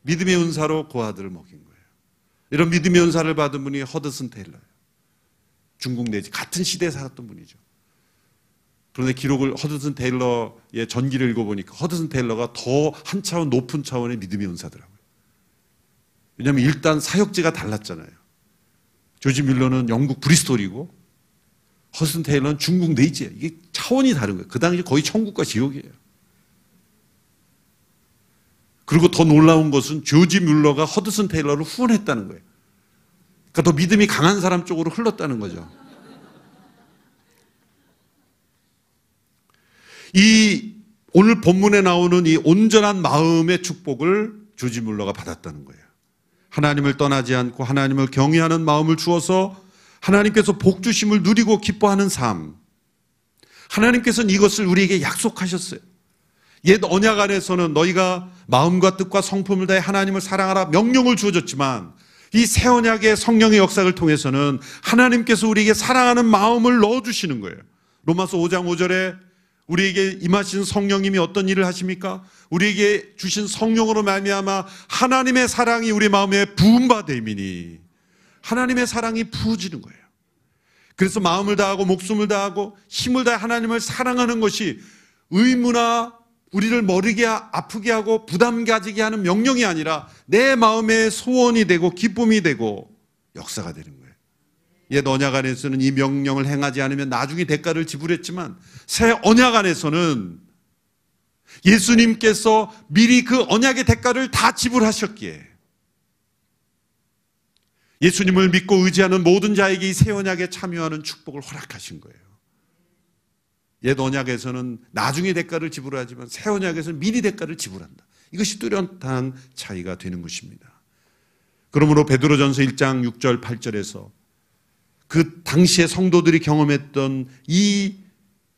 믿음의 은사로 그 아들을 먹인 거예요. 이런 믿음의 은사를 받은 분이 허드슨 테일러예요. 중국 내지 같은 시대에 살았던 분이죠. 그런데 기록을 허드슨 테일러의 전기를 읽어보니까 허드슨 테일러가 더 한 차원 높은 차원의 믿음의 은사더라고요. 왜냐하면 일단 사역지가 달랐잖아요. 조지 밀러는 영국 브리스톨이고 허슨 테일러는 중국 네이지예요. 이게 차원이 다른 거예요. 그 당시 거의 천국과 지옥이에요. 그리고 더 놀라운 것은 조지 뮬러가 허드슨 테일러를 후원했다는 거예요. 그러니까 더 믿음이 강한 사람 쪽으로 흘렀다는 거죠. 이 오늘 본문에 나오는 이 온전한 마음의 축복을 조지 뮬러가 받았다는 거예요. 하나님을 떠나지 않고 하나님을 경외하는 마음을 주어서 하나님께서 복 주심을 누리고 기뻐하는 삶. 하나님께서는 이것을 우리에게 약속하셨어요. 옛 언약 안에서는 너희가 마음과 뜻과 성품을 다해 하나님을 사랑하라 명령을 주어졌지만 이 새 언약의 성령의 역사를 통해서는 하나님께서 우리에게 사랑하는 마음을 넣어 주시는 거예요. 로마서 5장 5절에 우리에게 임하신 성령님이 어떤 일을 하십니까? 우리에게 주신 성령으로 말미암아 하나님의 사랑이 우리 마음에 부음바 되미니 하나님의 사랑이 부어지는 거예요. 그래서 마음을 다하고 목숨을 다하고 힘을 다해 하나님을 사랑하는 것이 의무나 우리를 머리게 아프게 하고 부담 가지게 하는 명령이 아니라 내 마음의 소원이 되고 기쁨이 되고 역사가 되는 거예요. 옛 언약 안에서는 이 명령을 행하지 않으면 나중에 대가를 지불했지만 새 언약 안에서는 예수님께서 미리 그 언약의 대가를 다 지불하셨기에 예수님을 믿고 의지하는 모든 자에게 이 새 언약에 참여하는 축복을 허락하신 거예요. 옛 언약에서는 나중에 대가를 지불하지만 새 언약에서는 미리 대가를 지불한다. 이것이 뚜렷한 차이가 되는 것입니다. 그러므로 베드로전서 1장 6절 8절에서 그 당시에 성도들이 경험했던 이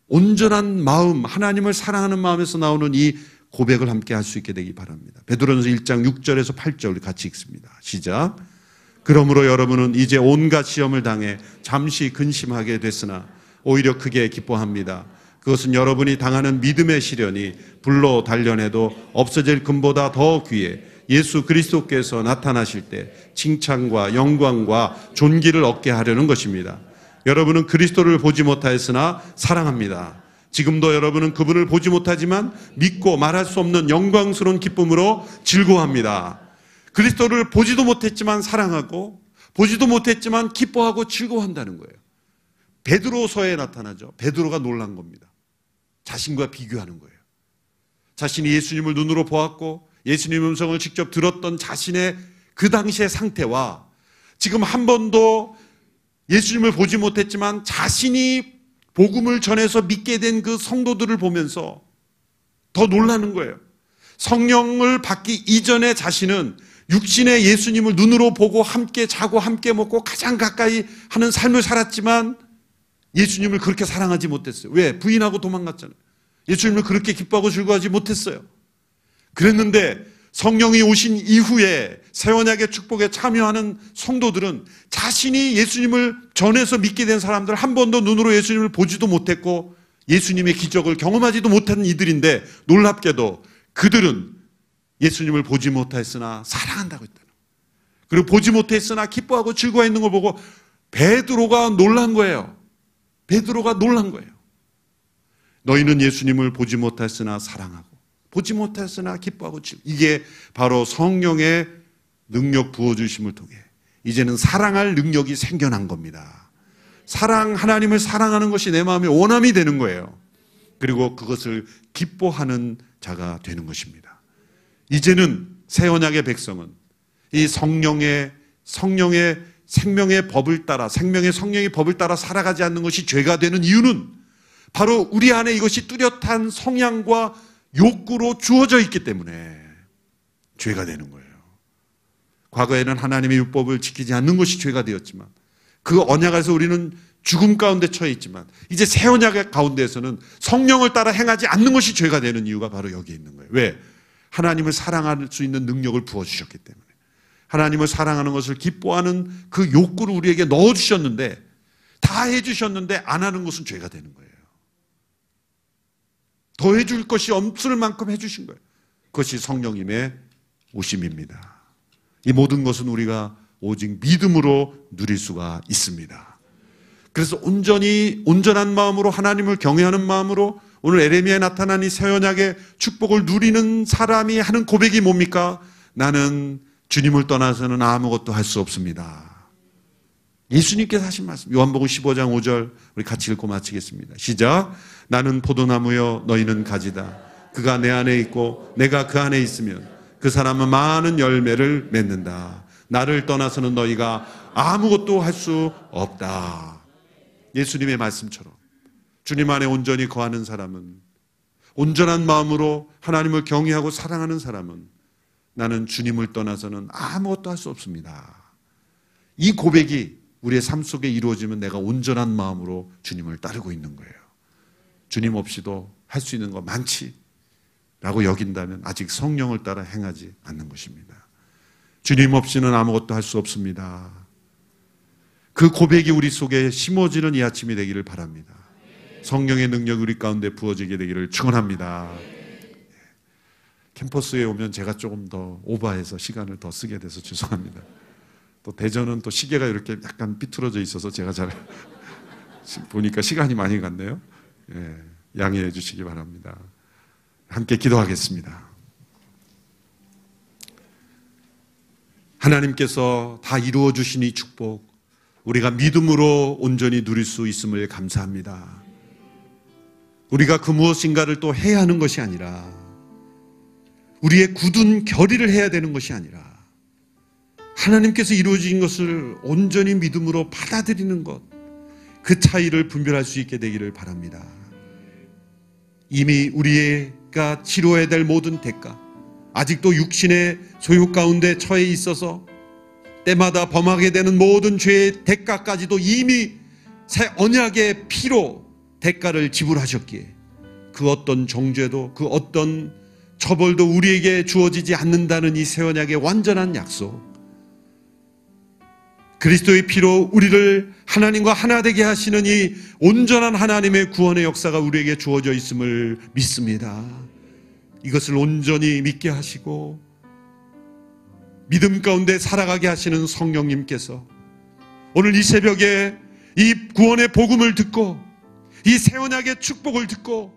온전한 마음, 하나님을 사랑하는 마음에서 나오는 이 고백을 함께 할 수 있게 되기 바랍니다. 베드로전서 1장 6절에서 8절 우리 같이 읽습니다. 시작. 그러므로 여러분은 이제 온갖 시험을 당해 잠시 근심하게 됐으나 오히려 크게 기뻐합니다. 그것은 여러분이 당하는 믿음의 시련이 불로 단련해도 없어질 금보다 더 귀해 예수 그리스도께서 나타나실 때 칭찬과 영광과 존귀를 얻게 하려는 것입니다. 여러분은 그리스도를 보지 못하였으나 사랑합니다. 지금도 여러분은 그분을 보지 못하지만 믿고 말할 수 없는 영광스러운 기쁨으로 즐거워합니다. 그리스도를 보지도 못했지만 사랑하고 보지도 못했지만 기뻐하고 즐거워한다는 거예요. 베드로서에 나타나죠. 베드로가 놀란 겁니다. 자신과 비교하는 거예요. 자신이 예수님을 눈으로 보았고 예수님 음성을 직접 들었던 자신의 그 당시의 상태와 지금 한 번도 예수님을 보지 못했지만 자신이 복음을 전해서 믿게 된 그 성도들을 보면서 더 놀라는 거예요. 성령을 받기 이전에 자신은 육신의 예수님을 눈으로 보고 함께 자고 함께 먹고 가장 가까이 하는 삶을 살았지만 예수님을 그렇게 사랑하지 못했어요. 왜? 부인하고 도망갔잖아요. 예수님을 그렇게 기뻐하고 즐거워하지 못했어요. 그랬는데 성령이 오신 이후에 세원약의 축복에 참여하는 성도들은 자신이 예수님을 전해서 믿게 된 사람들 한 번도 눈으로 예수님을 보지도 못했고 예수님의 기적을 경험하지도 못한 이들인데 놀랍게도 그들은 예수님을 보지 못했으나 사랑한다고 했다는 그리고 보지 못했으나 기뻐하고 즐거워했는 걸 보고 베드로가 놀란 거예요. 베드로가 놀란 거예요. 너희는 예수님을 보지 못했으나 사랑하고 보지 못했으나 기뻐하고 즐 이게 바로 성령의 능력 부어주심을 통해 이제는 사랑할 능력이 생겨난 겁니다. 사랑, 하나님을 사랑하는 것이 내 마음의 원함이 되는 거예요. 그리고 그것을 기뻐하는 자가 되는 것입니다. 이제는 새 언약의 백성은 이 성령의 성령의 생명의 법을 따라 생명의 성령의 법을 따라 살아가지 않는 것이 죄가 되는 이유는 바로 우리 안에 이것이 뚜렷한 성향과 욕구로 주어져 있기 때문에 죄가 되는 거예요. 과거에는 하나님의 율법을 지키지 않는 것이 죄가 되었지만 그 언약에서 우리는 죽음 가운데 처해 있지만 이제 새 언약 가운데에서는 성령을 따라 행하지 않는 것이 죄가 되는 이유가 바로 여기에 있는 거예요. 왜? 하나님을 사랑할 수 있는 능력을 부어 주셨기 때문에. 하나님을 사랑하는 것을 기뻐하는 그 욕구를 우리에게 넣어 주셨는데 다 해 주셨는데 안 하는 것은 죄가 되는 거예요. 더해줄 것이 없을 만큼 해 주신 거예요. 그것이 성령님의 오심입니다. 이 모든 것은 우리가 오직 믿음으로 누릴 수가 있습니다. 그래서 온전히 온전한 마음으로 하나님을 경외하는 마음으로 오늘 에레미야에 나타난 이 새 언약의 축복을 누리는 사람이 하는 고백이 뭡니까? 나는 주님을 떠나서는 아무것도 할 수 없습니다. 예수님께서 하신 말씀 요한복음 15장 5절 우리 같이 읽고 마치겠습니다. 시작. 나는 포도나무여 너희는 가지다. 그가 내 안에 있고 내가 그 안에 있으면 그 사람은 많은 열매를 맺는다. 나를 떠나서는 너희가 아무것도 할 수 없다. 예수님의 말씀처럼 주님 안에 온전히 거하는 사람은 온전한 마음으로 하나님을 경외하고 사랑하는 사람은 나는 주님을 떠나서는 아무것도 할 수 없습니다. 이 고백이 우리의 삶 속에 이루어지면 내가 온전한 마음으로 주님을 따르고 있는 거예요. 주님 없이도 할 수 있는 거 많지. 라고 여긴다면 아직 성령을 따라 행하지 않는 것입니다. 주님 없이는 아무것도 할 수 없습니다. 그 고백이 우리 속에 심어지는 이 아침이 되기를 바랍니다. 성령의 능력이 우리 가운데 부어지게 되기를 축원합니다. 캠퍼스에 오면 제가 조금 더 오버해서 시간을 더 쓰게 돼서 죄송합니다. 또 대전은 또 시계가 이렇게 약간 삐뚤어져 있어서 제가 잘 (laughs) 보니까 시간이 많이 갔네요. 예, 양해해 주시기 바랍니다. 함께 기도하겠습니다. 하나님께서 다 이루어 주신 이 축복, 우리가 믿음으로 온전히 누릴 수 있음을 감사합니다. 우리가 그 무엇인가를 또 해야 하는 것이 아니라, 우리의 굳은 결의를 해야 되는 것이 아니라, 하나님께서 이루어진 것을 온전히 믿음으로 받아들이는 것, 그 차이를 분별할 수 있게 되기를 바랍니다. 이미 우리가 치료해야 될 모든 대가, 아직도 육신의 소유 가운데 처해 있어서 때마다 범하게 되는 모든 죄의 대가까지도 이미 새 언약의 피로 대가를 지불하셨기에 그 어떤 정죄도 그 어떤 처벌도 우리에게 주어지지 않는다는 이 새 언약의 완전한 약속. 그리스도의 피로 우리를 하나님과 하나 되게 하시는 이 온전한 하나님의 구원의 역사가 우리에게 주어져 있음을 믿습니다. 이것을 온전히 믿게 하시고 믿음 가운데 살아가게 하시는 성령님께서 오늘 이 새벽에 이 구원의 복음을 듣고 이 새언약의 축복을 듣고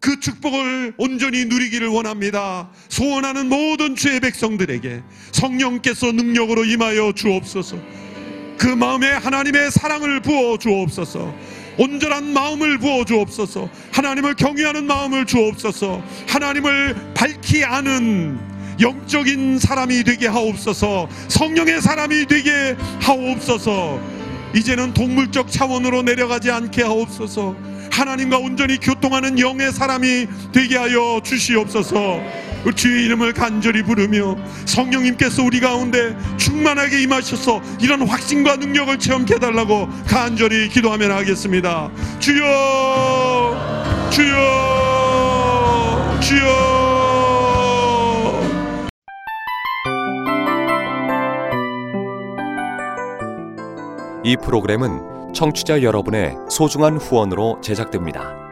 그 축복을 온전히 누리기를 원합니다. 소원하는 모든 주의 백성들에게 성령께서 능력으로 임하여 주옵소서. 그 마음에 하나님의 사랑을 부어 주옵소서. 온전한 마음을 부어 주옵소서. 하나님을 경외하는 마음을 주옵소서. 하나님을 밝히 아는 영적인 사람이 되게 하옵소서. 성령의 사람이 되게 하옵소서. 이제는 동물적 차원으로 내려가지 않게 하옵소서. 하나님과 온전히 교통하는 영의 사람이 되게 하여 주시옵소서. 주의 이름을 간절히 부르며 성령님께서 우리 가운데 충만하게 임하셔서 이런 확신과 능력을 체험케 해달라고 간절히 기도하며 나가겠습니다. 주여, 주여, 주여. 이 프로그램은 청취자 여러분의 소중한 후원으로 제작됩니다.